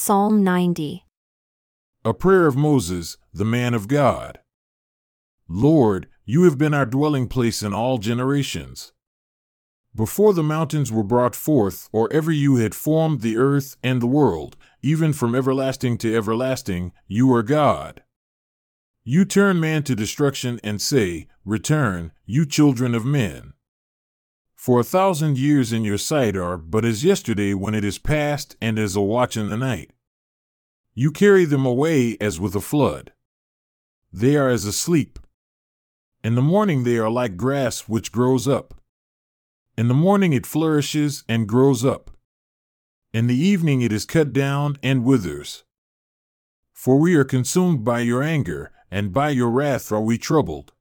Psalm 90. A prayer of Moses, the man of God. Lord, you have been our dwelling place in all generations. Before the mountains were brought forth, or ever you had formed the earth and the world, even from everlasting to everlasting, you are God. You turn man to destruction and say, Return, you children of men. For a thousand years in your sight are but as yesterday when it is past, and as a watch in the night. You carry them away as with a flood. They are as asleep. In the morning they are like grass which grows up. In the morning it flourishes and grows up. In the evening it is cut down and withers. For we are consumed by your anger, and by your wrath are we troubled.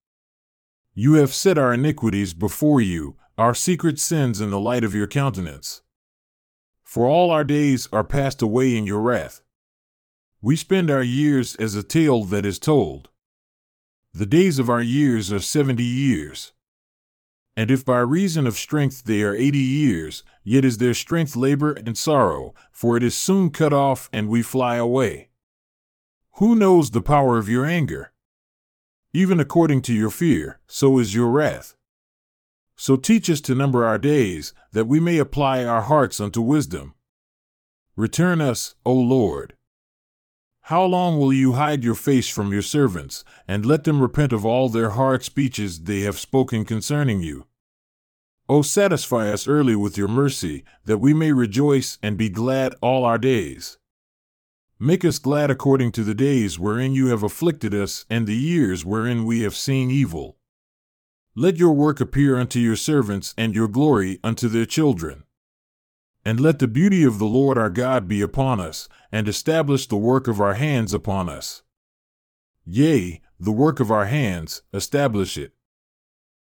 You have set our iniquities before you, our secret sins in the light of your countenance. For all our days are passed away in your wrath. We spend our years as a tale that is told. The days of our years are seventy years. And if by reason of strength they are eighty years, yet is their strength labor and sorrow, for it is soon cut off and we fly away. Who knows the power of your anger? Even according to your fear, so is your wrath. So teach us to number our days, that we may apply our hearts unto wisdom. Return us, O Lord. How long will you hide your face from your servants, and let them repent of all their hard speeches they have spoken concerning you? O satisfy us early with your mercy, that we may rejoice and be glad all our days. Make us glad according to the days wherein you have afflicted us, and the years wherein we have seen evil. Let your work appear unto your servants, and your glory unto their children. And let the beauty of the Lord our God be upon us, and establish the work of our hands upon us. Yea, the work of our hands, establish it.